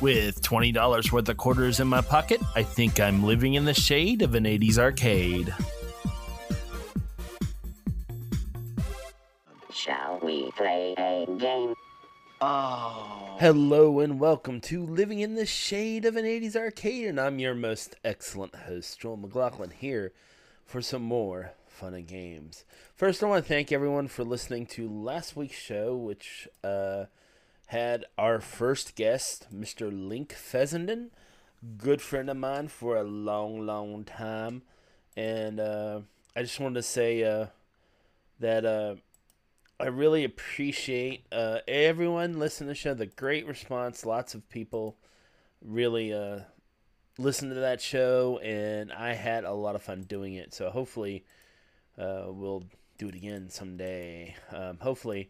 With $20 worth of quarters in my pocket, I think I'm living in the shade of an 80s arcade. Shall we play a game? Oh. Hello and welcome to Living in the Shade of an 80s Arcade, and I'm your most excellent host, Joel McLaughlin, here for some more fun and games. First, I want to thank everyone for listening to last week's show, which uh, had our first guest, Mr. Link Fessenden, good friend of mine for a long, long time. And uh, I just wanted to say uh, that uh, I really appreciate uh, everyone listening to the show. The great response, lots of people really uh, listened to that show, and I had a lot of fun doing it. So hopefully, uh, we'll do it again someday. Um, hopefully,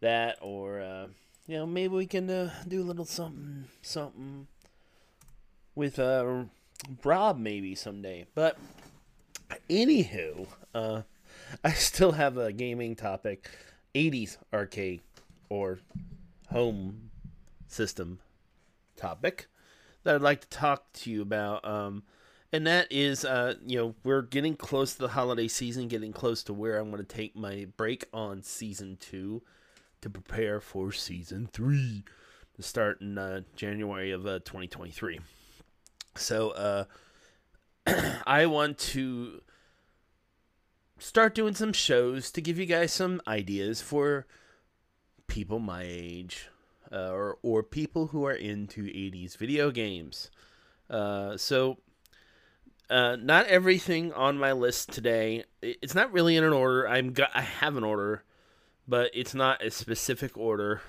that or you know, maybe we can uh, do a little something, something with uh, Rob maybe someday. But anywho, uh, I still have a gaming topic, 80s arcade or home system topic that I'd like to talk to you about. Um, and that is, uh, you know, we're getting close to the holiday season, getting close to where I'm going to take my break on season two to prepare for season three to start in uh, January of uh, 2023. So uh, I want to start doing some shows to give you guys some ideas for people my age uh, or or people who are into 80s video games. Uh, so. Uh, not everything on my list today. It's not really in an order. I'm I have an order but it's not a specific order.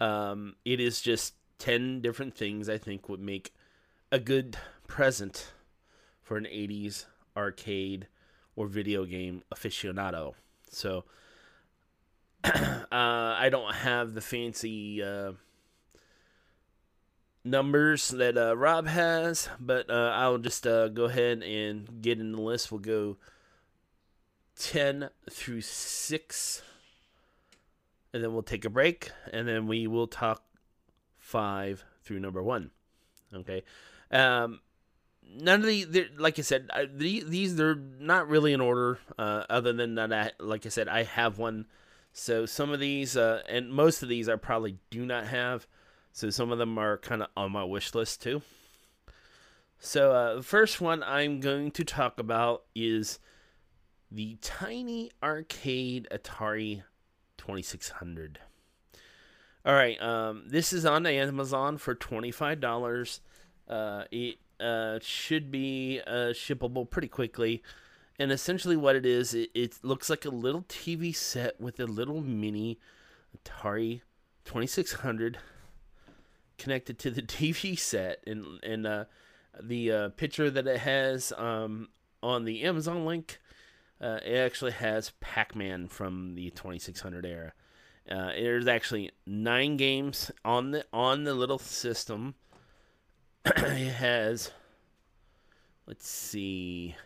Um, it is just 10 different things I think would make a good present for an 80s arcade or video game aficionado. So, uh, I don't have the fancy uh, numbers that uh, Rob has, but uh, I'll just uh, go ahead and get in the list. We'll go 10 through 6 and then we'll take a break and then we will talk 5 through number 1 okay. Um none of the like i said I, the, these they're not really in order uh, other than that I, like i said i have one. So some of these uh, and most of these i probably do not have. So some of them are kind of on my wish list too. So uh, the first one i'm going to talk about is the tiny arcade Atari 2600. All right, um, this is on Amazon for $25. Uh, it uh, should be uh, shippable pretty quickly. And essentially, what it is, it, it looks like a little TV set with a little mini Atari 2600 connected to the TV set. And, and uh, the uh, picture that it has um, on the Amazon link uh, it actually has Pac-Man from the 2600 era. Uh, there's actually nine games on the on the little system. it has, let's see,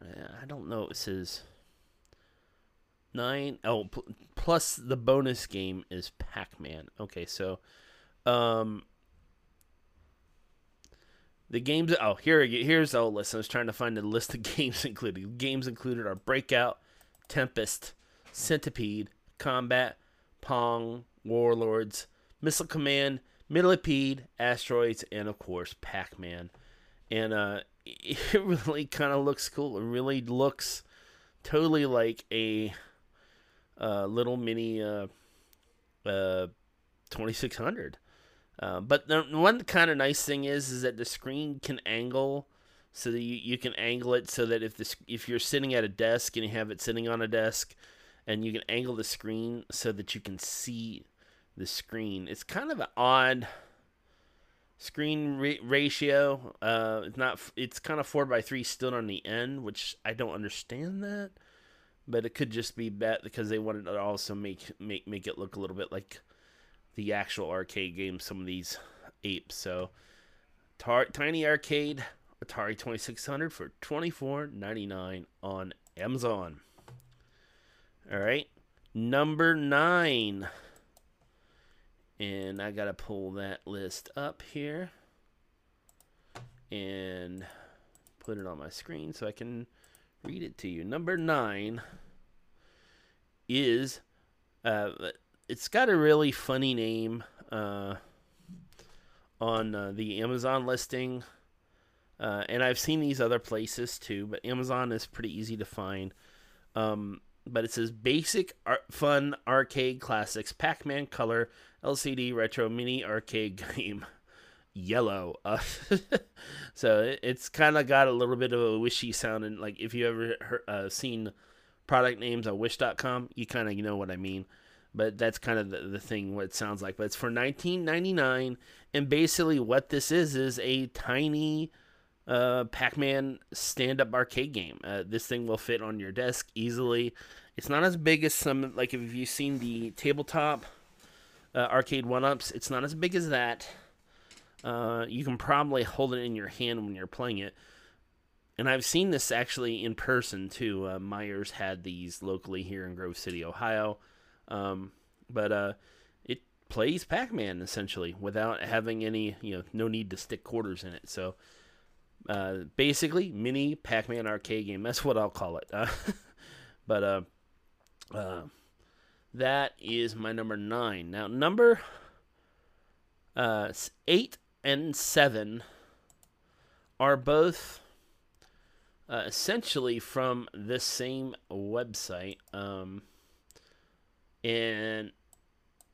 I don't know. It says nine. Oh, pl- plus the bonus game is Pac-Man. Okay, so, um, the games. Oh, here here's the list. I was trying to find the list of games included. Games included are Breakout, Tempest, Centipede, Combat, Pong, Warlords, Missile Command, Millipede, Asteroids, and of course Pac-Man. And uh, it really kind of looks cool. It really looks totally like a uh, little mini uh, uh, 2600. Uh, but the one kind of nice thing is is that the screen can angle so that you, you can angle it so that if this if you're sitting at a desk and you have it sitting on a desk and you can angle the screen so that you can see the screen. It's kind of an odd screen ra- ratio uh it's not it's kind of four by three still on the end which i don't understand that but it could just be bad because they wanted to also make make make it look a little bit like the actual arcade game some of these apes. So, tar- Tiny Arcade Atari 2600 for $24.99 on Amazon. All right. Number nine And I got to pull that list up here and put it on my screen so I can read it to you. Number nine is, uh, it's got a really funny name uh, on uh, the Amazon listing. Uh, and I've seen these other places too, but Amazon is pretty easy to find. Um, but it says basic fun arcade classics Pac Man Color LCD Retro Mini Arcade Game Yellow. Uh, so it, it's kind of got a little bit of a wishy sound. And like if you ever heard, uh, seen product names on Wish.com, you kind of you know what I mean. But that's kind of the, the thing what it sounds like. But it's for 19.99, and basically what this is is a tiny uh, Pac-Man stand-up arcade game. Uh, this thing will fit on your desk easily. It's not as big as some like if you've seen the tabletop uh, arcade one-ups. It's not as big as that. Uh, you can probably hold it in your hand when you're playing it. And I've seen this actually in person too. Uh, Meijer's had these locally here in Grove City, Ohio. Um, but uh, it plays Pac-Man essentially without having any, you know, no need to stick quarters in it. So uh, basically, mini Pac-Man arcade game. That's what I'll call it. Uh, but uh, uh, that is my number nine. Now, number uh, eight and seven are both uh, essentially from the same website. Um, and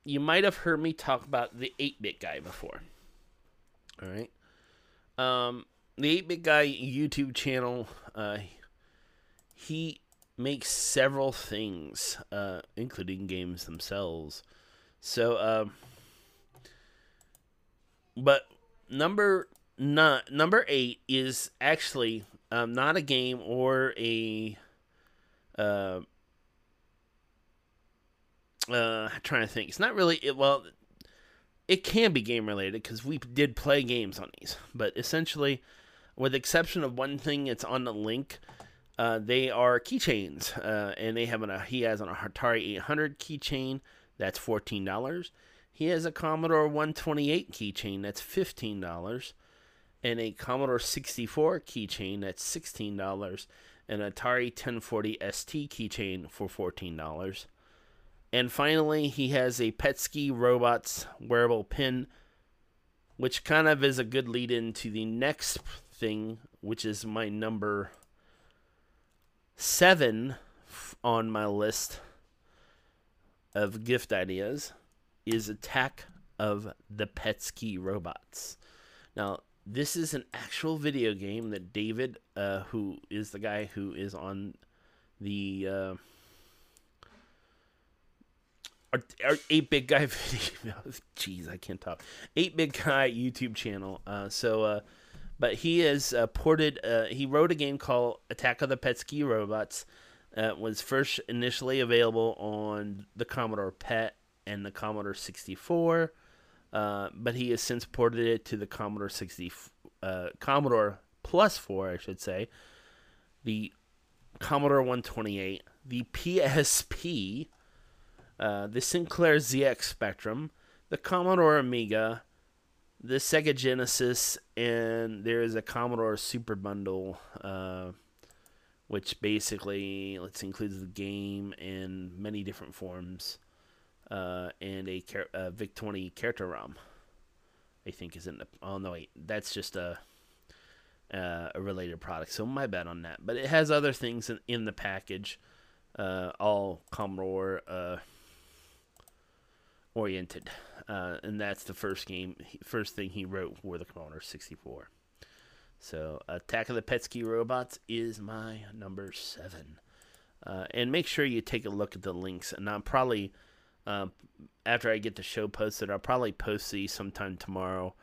you might have heard me talk about the 8 bit guy before. All right. Um, the 8 Bit Guy YouTube channel, uh, he makes several things, uh, including games themselves. So, uh, but number nine, number eight is actually um, not a game or a. Uh, uh, trying to think. It's not really it. Well, it can be game related because we did play games on these, but essentially, with the exception of one thing, it's on the link. Uh, they are keychains, uh, and they have an, a he has an Atari 800 keychain that's fourteen dollars. He has a Commodore 128 keychain that's fifteen dollars, and a Commodore 64 keychain that's sixteen dollars, And an Atari 1040 ST keychain for fourteen dollars. And finally, he has a PETSCII Robots wearable pin, which kind of is a good lead in to the next thing, which is my number seven on my list of gift ideas, is Attack of the PETSCII Robots. Now, this is an actual video game that David, uh, who is the guy who is on the uh, our, 8 big guy video, jeez, I can't talk. 8 big guy YouTube channel. Uh, so, uh, but he has uh, ported. Uh, he wrote a game called Attack of the PETSCII Robots. Uh, was first initially available on the Commodore PET and the Commodore 64, uh, but he has since ported it to the Commodore 60, uh, Commodore Plus 4, I should say, the Commodore 128, the PSP, uh, the Sinclair ZX Spectrum, the Commodore Amiga, the Sega Genesis, and there is a Commodore Super Bundle, uh, which basically let's includes the game in many different forms, uh, and a, a VIC 20 character ROM. I think is in the. Oh no, wait, that's just a uh, a related product. So my bad on that. But it has other things in, in the package, uh, all Commodore uh, oriented uh, and that's the first game, first thing he wrote for the Commodore 64. So, Attack of the PETSCII Robots is my number seven. Uh, and make sure you take a look at the links. And I'm probably, uh, after I get the show posted, I'll probably post these sometime tomorrow,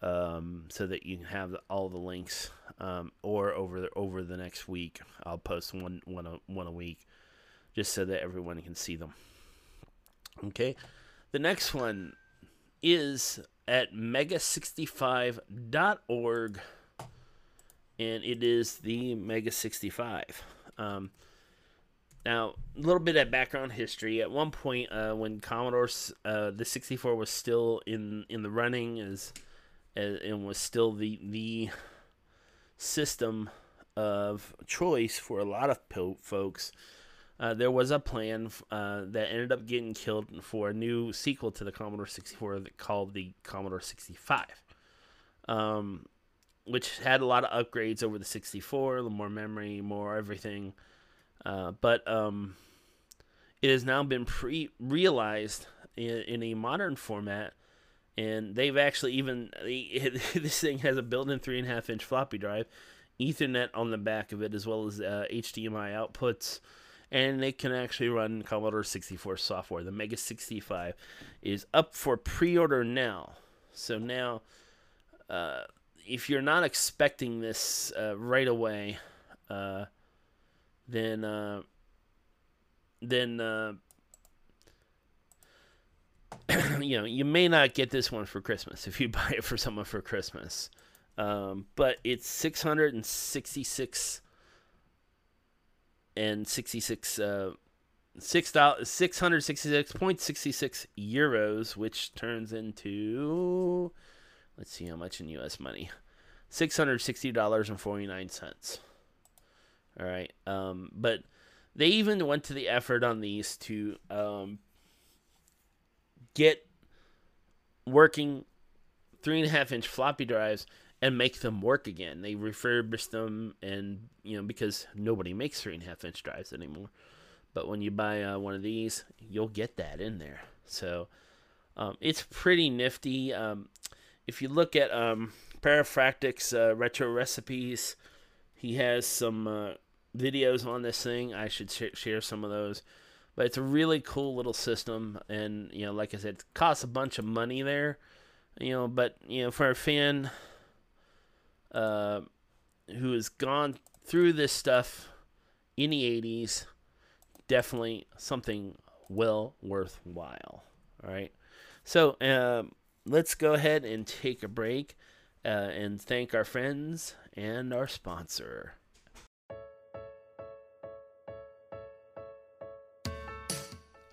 um, so that you can have all the links. Um, or over the over the next week, I'll post one one a, one a week, just so that everyone can see them. Okay, the next one is at mega65.org and it is the mega 65 um, now, a little bit of background history. At one point, uh, when Commodore uh, the 64 was still in in the running, as and was still the the system of choice for a lot of po- folks. Uh, there was a plan uh, that ended up getting killed for a new sequel to the Commodore 64 called the Commodore 65, um, which had a lot of upgrades over the 64, a little more memory, more everything. Uh, but um, it has now been pre realized in, in, a modern format, and they've actually even this thing has a built-in three and a half inch floppy drive, Ethernet on the back of it, as well as uh, HDMI outputs. And they can actually run Commodore 64 software. The Mega 65 is up for pre order now. So now, uh, if you're not expecting this uh, right away, uh, then uh, then uh, you know you may not get this one for Christmas if you buy it for someone for Christmas. Um, but it's six hundred and sixty six and sixty six uh, six dollars six hundred sixty six point sixty six euros, which turns into let's see how much in U.S. money six hundred sixty dollars and forty nine cents. All right. Um, but they even went to the effort on these to um, get working three and a half inch floppy drives and make them work again. They refurbish them, and you know because nobody makes three and a half inch drives anymore. But when you buy uh, one of these, you'll get that in there. So um, it's pretty nifty. Um, if you look at um, uh, retro recipes, he has some uh, videos on this thing. I should sh- share some of those. But it's a really cool little system, and you know, like I said, it costs a bunch of money there. You know, but you know, for a fan uh, who has gone through this stuff in the '80s, definitely something well worthwhile. All right, so um, let's go ahead and take a break uh, and thank our friends and our sponsor.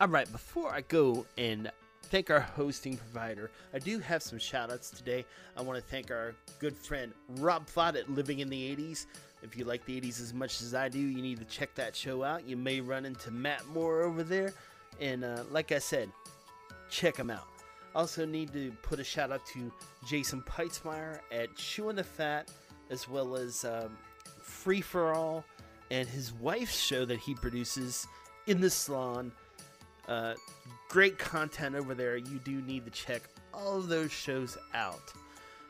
All right, before I go and thank our hosting provider, I do have some shout outs today. I want to thank our good friend Rob Fott at Living in the 80s. If you like the 80s as much as I do, you need to check that show out. You may run into Matt Moore over there. And uh, like I said, check him out. Also, need to put a shout out to Jason Peitzmeyer at Chewing the Fat, as well as um, Free for All, and his wife's show that he produces in the salon uh, great content over there. You do need to check all of those shows out.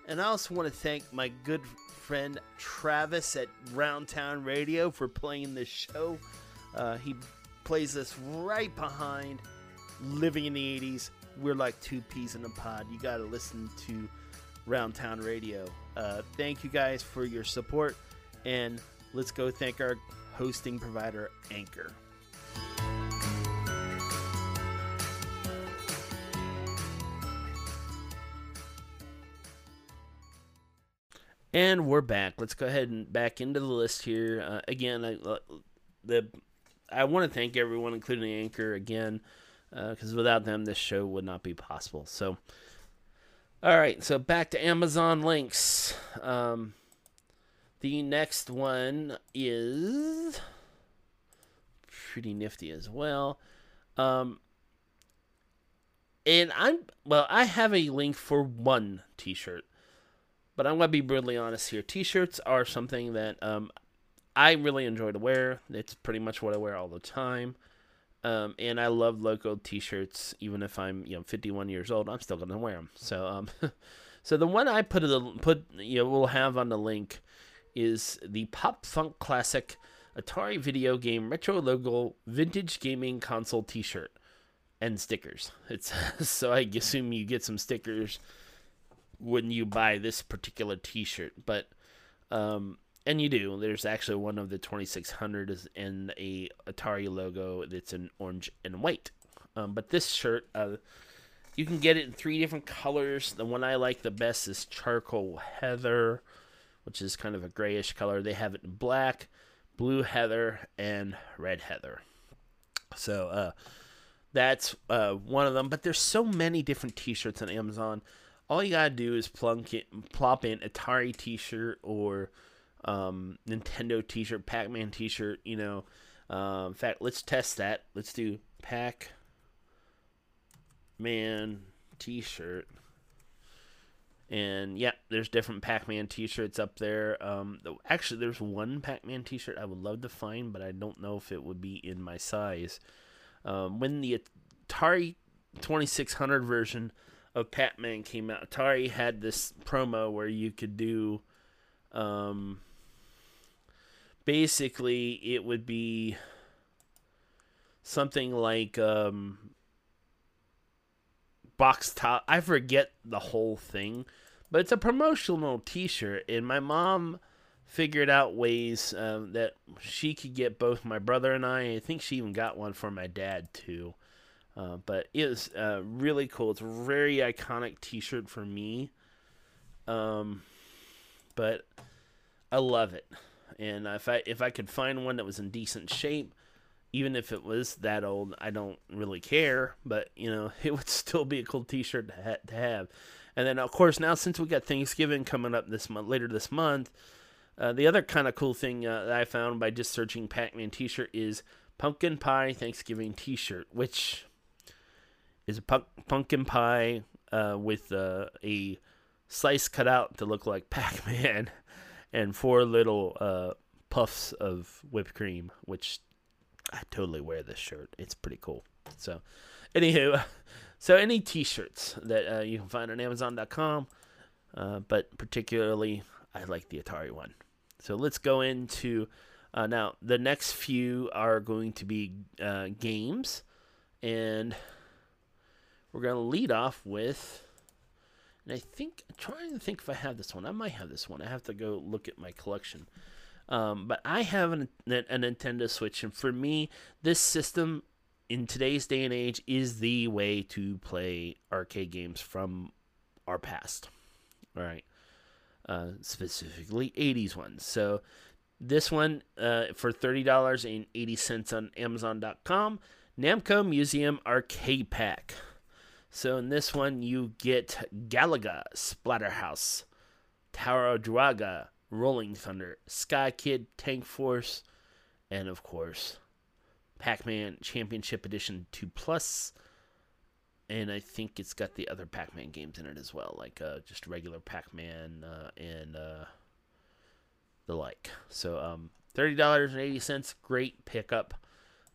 And I also want to thank my good friend Travis at Roundtown Radio for playing this show. Uh, he plays this right behind Living in the 80s. We're like two peas in a pod. You got to listen to Roundtown Radio. Uh, thank you guys for your support. And let's go thank our hosting provider, Anchor. And we're back. Let's go ahead and back into the list here. Uh, again, I, uh, the I want to thank everyone, including the Anchor, again, because uh, without them, this show would not be possible. So, all right, so back to Amazon links. Um, the next one is pretty nifty as well. Um, and I'm well, I have a link for one T-shirt but I'm gonna be brutally honest here. T-shirts are something that um, I really enjoy to wear. It's pretty much what I wear all the time. Um, and I love logo T-shirts, even if I'm you know 51 years old. I'm still gonna wear them. So um, so the one I put the put you know we'll have on the link is the Popfunk Classic Atari video game retro logo vintage gaming console T-shirt and stickers. It's so I assume you get some stickers when you buy this particular T-shirt, but um, and you do. There's actually one of the 2600 is in a Atari logo that's in orange and white. Um, but this shirt, uh, you can get it in three different colors. The one I like the best is charcoal heather, which is kind of a grayish color. They have it in black, blue heather, and red heather. So uh, that's uh, one of them. But there's so many different T-shirts on Amazon. All you gotta do is plunk it, plop in Atari T-shirt or um, Nintendo T-shirt, Pac-Man T-shirt. You know, um, in fact, let's test that. Let's do Pac-Man T-shirt. And yeah, there's different Pac-Man T-shirts up there. Um, actually, there's one Pac-Man T-shirt I would love to find, but I don't know if it would be in my size. Um, when the Atari 2600 version of Pac-Man came out, Atari had this promo where you could do, um, basically, it would be something like um, box top. I forget the whole thing, but it's a promotional T-shirt, and my mom figured out ways um, that she could get both my brother and I. I think she even got one for my dad too. Uh, but it is uh, really cool. It's a very iconic T-shirt for me. Um, but I love it, and if I if I could find one that was in decent shape, even if it was that old, I don't really care. But you know, it would still be a cool T-shirt to, ha- to have. And then, of course, now since we got Thanksgiving coming up this month, later this month, uh, the other kind of cool thing uh, that I found by just searching Pac-Man T-shirt is pumpkin pie Thanksgiving T-shirt, which is a pu- pumpkin pie uh, with uh, a slice cut out to look like Pac-Man, and four little uh, puffs of whipped cream, which I totally wear this shirt. It's pretty cool. So, anywho, so any T-shirts that uh, you can find on Amazon.com, uh, but particularly I like the Atari one. So let's go into uh, now. The next few are going to be games, and we're going to lead off with. And I think I'm trying to think if I have this one. I might have this one. I have to go look at my collection. Um, but I have an, a Nintendo Switch, and for me, this system in today's day and age is the way to play arcade games from our past. All right, uh, specifically 80s ones. So this one uh, for thirty dollars and eighty cents on Amazon.com, Namco Museum Arcade Pack. So in this one, you get Galaga Splatterhouse, Tower of Druaga, Rolling Thunder, Sky Kid, Tank Force, and of course, Pac Man Championship Edition 2 Plus. And I think it's got the other Pac Man games in it as well, like uh, just regular Pac Man uh, and uh, the like. So um, $30.80, great pickup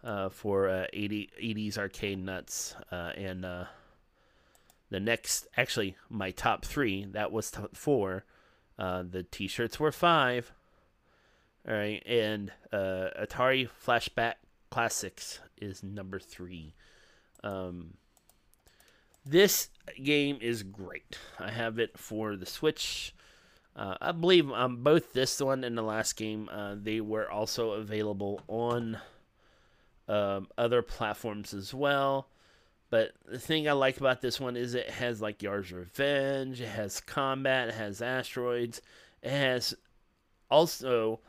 uh, for uh, 80, 80s arcade nuts. Uh, and the next, actually, my top three, that was t- four uh, the T-shirts were five. All right, and uh, Atari Flashback Classics is number three. Um, this game is great. I have it for the Switch. Uh, I believe um, both this one and the last game uh, they were also available on um, other platforms as well. But the thing I like about this one is it has like Yars' Revenge, it has combat, it has asteroids, it has also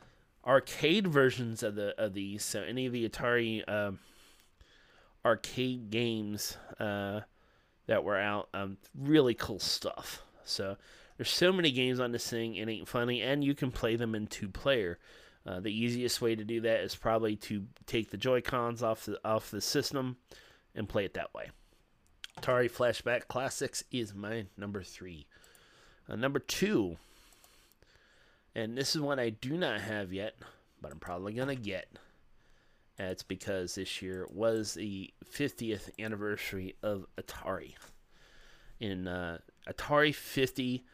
arcade versions of the of these. So any of the Atari um, arcade games uh, that were out, um, really cool stuff. So there's so many games on this thing, it ain't funny, and you can play them in two player. Uh, the easiest way to do that is probably to take the Joy Cons off the off the system and play it that way. Atari Flashback Classics is my number three. Uh, number two, and this is one I do not have yet, but I'm probably going to get. And it's because this year was the 50th anniversary of Atari. In uh, Atari 50,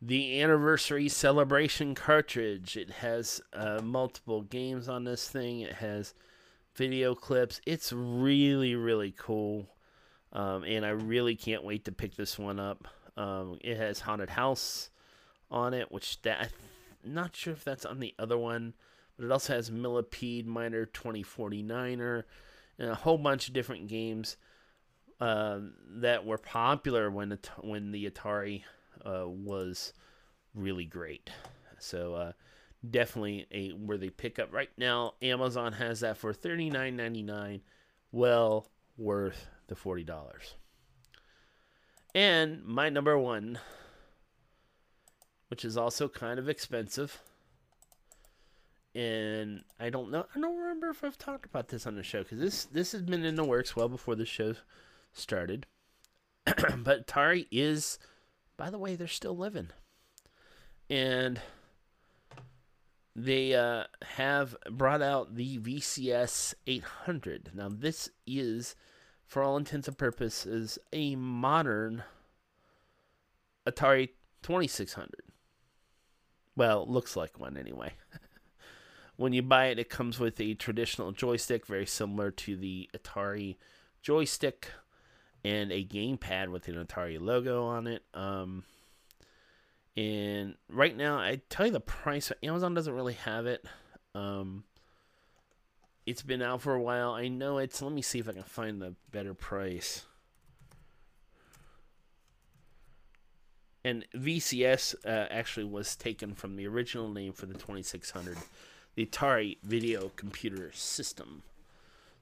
the anniversary celebration cartridge. It has uh, multiple games on this thing. It has video clips. It's really, really cool. Um, and I really can't wait to pick this one up. Um, it has Haunted House on it, which that I'm not sure if that's on the other one, but it also has Millipede Miner 2049er and a whole bunch of different games uh, that were popular when the when the Atari uh, was really great. So uh, definitely a worthy pickup right now. Amazon has that for thirty nine ninety nine well worth the $40. And my number one, which is also kind of expensive. And I don't know. I don't remember if I've talked about this on the show because this this has been in the works well before the show started. but Atari is, by the way, they're still living, and they uh, have brought out the VCS 800. Now this is, for all intents and purposes, a modern Atari 2600. Well, looks like one anyway. when you buy it, it comes with a traditional joystick, very similar to the Atari joystick, and a gamepad with an Atari logo on it. Um, and right now, I tell you the price. Amazon doesn't really have it. Um, it's been out for a while. I know it's. Let me see if I can find the better price. And VCS uh, actually was taken from the original name for the 2600 the Atari Video Computer System.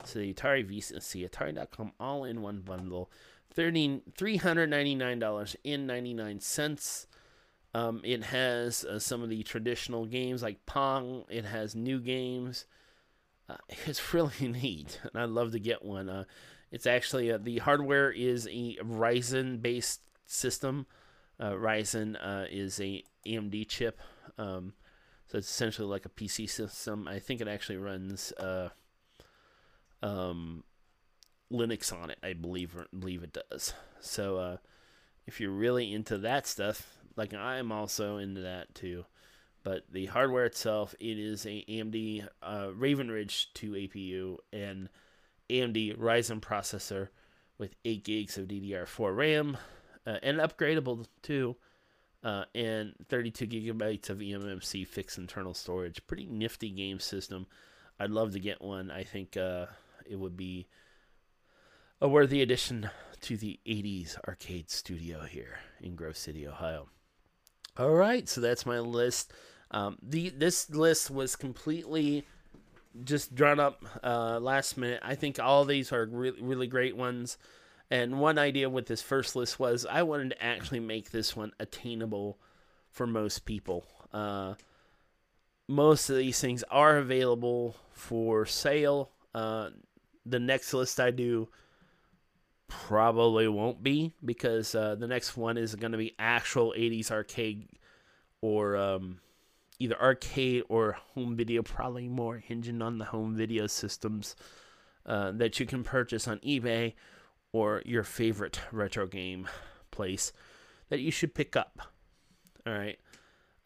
So the Atari VCS, Atari.com all in one bundle, $399.99. Um, it has uh, some of the traditional games like Pong. It has new games. Uh, it's really neat, and I'd love to get one. Uh, it's actually uh, the hardware is a Ryzen based system. Uh, Ryzen uh, is a AMD chip. Um, so it's essentially like a PC system. I think it actually runs uh, um, Linux on it. I believe believe it does. So if you're really into that stuff, like I am also into that too. But the hardware itself, it is a AMD uh, Raven Ridge 2 APU and AMD Ryzen processor with 8 gigs of DDR4 RAM uh, and upgradable too uh, and 32 gigabytes of eMMC fixed internal storage. Pretty nifty game system. I'd love to get one. I think uh, it would be a worthy addition to the 80s arcade studio here in Grove City, Ohio. All right, so that's my list. Um, the this list was completely just drawn up uh, last minute. I think all these are really really great ones. And one idea with this first list was I wanted to actually make this one attainable for most people. Uh, most of these things are available for sale. Uh, the next list I do probably won't be because uh, the next one is going to be actual 80s arcade or um, either arcade or home video, probably more hinging on the home video systems uh, that you can purchase on eBay or your favorite retro game place that you should pick up. All right.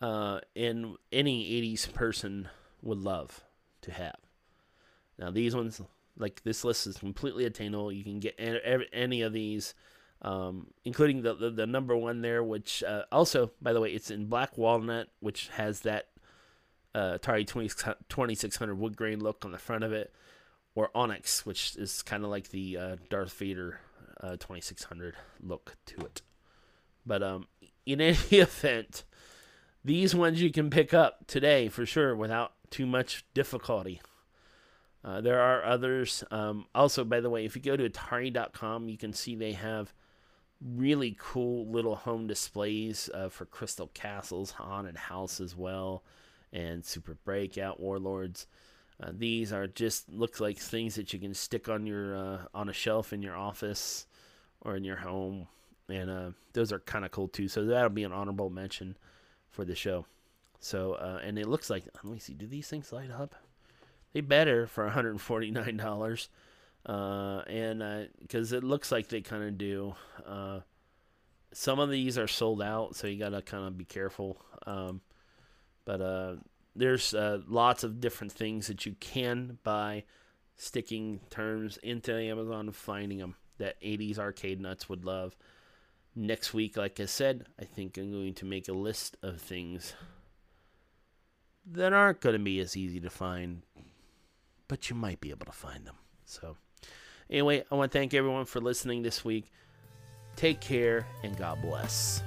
Uh, and any 80s person would love to have. Now, these ones, like this list, is completely attainable. You can get any of these, um, including the, the, the number one there, which uh, also, by the way, it's in black walnut, which has that uh, Atari 20, 2600 wood grain look on the front of it or Onyx, which is kind of like the uh, Darth Vader uh, 2600 look to it. But um, in any event, these ones you can pick up today for sure without too much difficulty. Uh, there are others. Um, also, by the way, if you go to Atari.com, you can see they have really cool little home displays uh, for Crystal Castles, Haunted House as well, and Super Breakout Warlords. Uh, these are just looks like things that you can stick on your uh, on a shelf in your office or in your home, and uh, those are kind of cool too. So that'll be an honorable mention for the show. So and it looks like let me see, do these things light up? They better for 149 dollars, uh, and because uh, it looks like they kind of do. some of these are sold out, so you gotta kind of be careful. Um, but there's uh, lots of different things that you can buy sticking terms into Amazon finding them that 80s arcade nuts would love. Next week, like I said, I think I'm going to make a list of things that aren't going to be as easy to find, but you might be able to find them. So, anyway, I want to thank everyone for listening this week. Take care and God bless.